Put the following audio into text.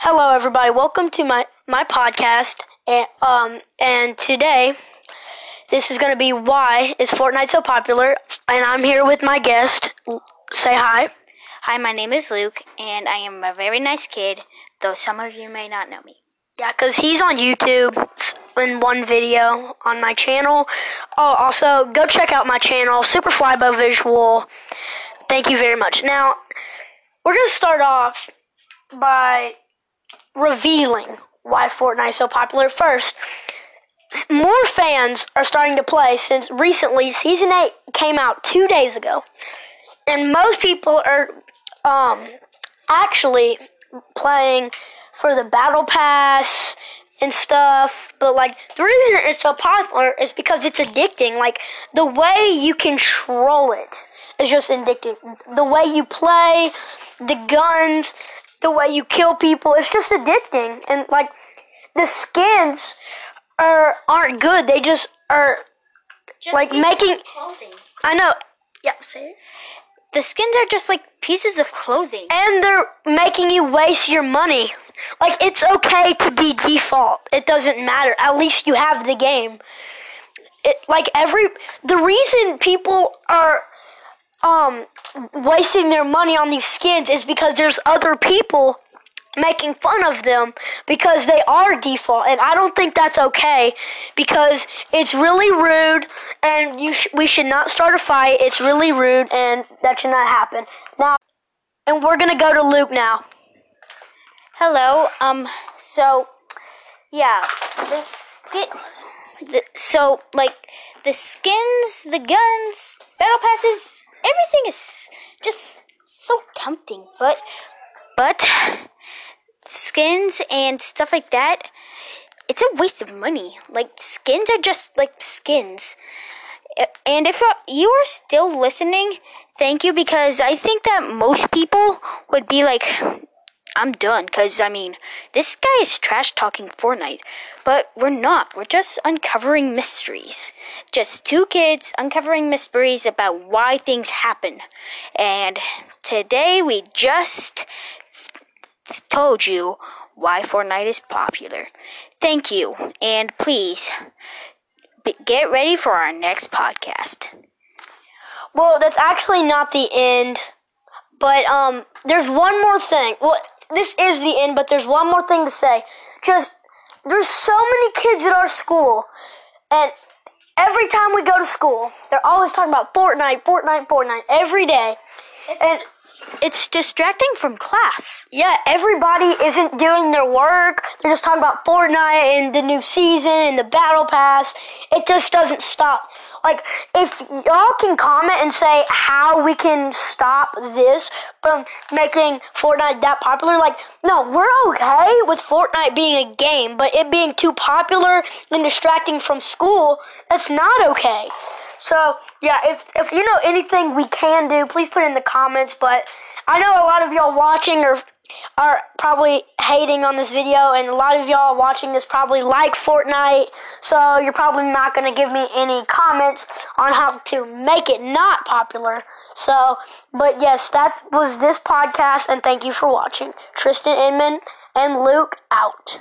Hello, everybody. Welcome to my my podcast. And um, and today, this is going to be why is Fortnite so popular? And I'm here with my guest. Say hi. Hi, my name is Luke, and I am a very nice kid, though some of you may not know me. Yeah, because he's on YouTube in one video on my channel. Oh, also go check out my channel, Super Flybo Visual. Thank you very much. Now, we're gonna start off by revealing why Fortnite is so popular. First, more fans are starting to play since recently Season 8 came out two days ago. And most people are um, actually playing for the Battle Pass and stuff. But, like, the reason it's so popular is because it's addicting. Like, the way you control it is just addicting. The way you play, the guns, the way you kill people, it's just addicting. And, like, the skins are aren't good. They just are Just Like making- clothing. I know. Yeah, say it. The skins are just like pieces of clothing. And they're making you waste your money. Like it's okay to be default. It doesn't matter. At least you have the game. It like every the reason people are um wasting their money on these skins is because there's other people making fun of them because they are default and I don't think that's okay because it's really rude and you sh- we should not start a fight it's really rude and that should not happen now and we're gonna go to Luke now Hello. Um. So, yeah. The skin. The, so, like, the skins, the guns, battle passes, everything is just so tempting. But, but, skins and stuff like that, it's a waste of money. Like, skins are just like skins. And if you are still listening, thank you because I think that most people would be like, I'm done because I mean, this guy is trash talking Fortnite, but we're not. We're just uncovering mysteries. Just two kids uncovering mysteries about why things happen. And today we just told you why Fortnite is popular. Thank you, and please get ready for our next podcast. well that's actually not the end but um there's one more thing well this is the end but there's one more thing to say just there's so many kids at our school and every time we go to school they're always talking about Fortnite Fortnite Fortnite every day and It's distracting from class. yeah, everybody isn't doing their work. They're just talking about Fortnite and the new season and the battle pass. It just doesn't stop. Like, if y'all can comment and say how we can stop this from making Fortnite that popular, like, no, we're okay with Fortnite being a game, but it being too popular and distracting from school, that's not okay. So yeah, if if you know anything we can do, please put it in the comments. But I know a lot of y'all watching are are probably hating on this video, and a lot of y'all watching this probably like Fortnite. So you're probably not gonna give me any comments on how to make it not popular. So, but yes, that was this podcast, and thank you for watching. Tristan Inman and Luke out.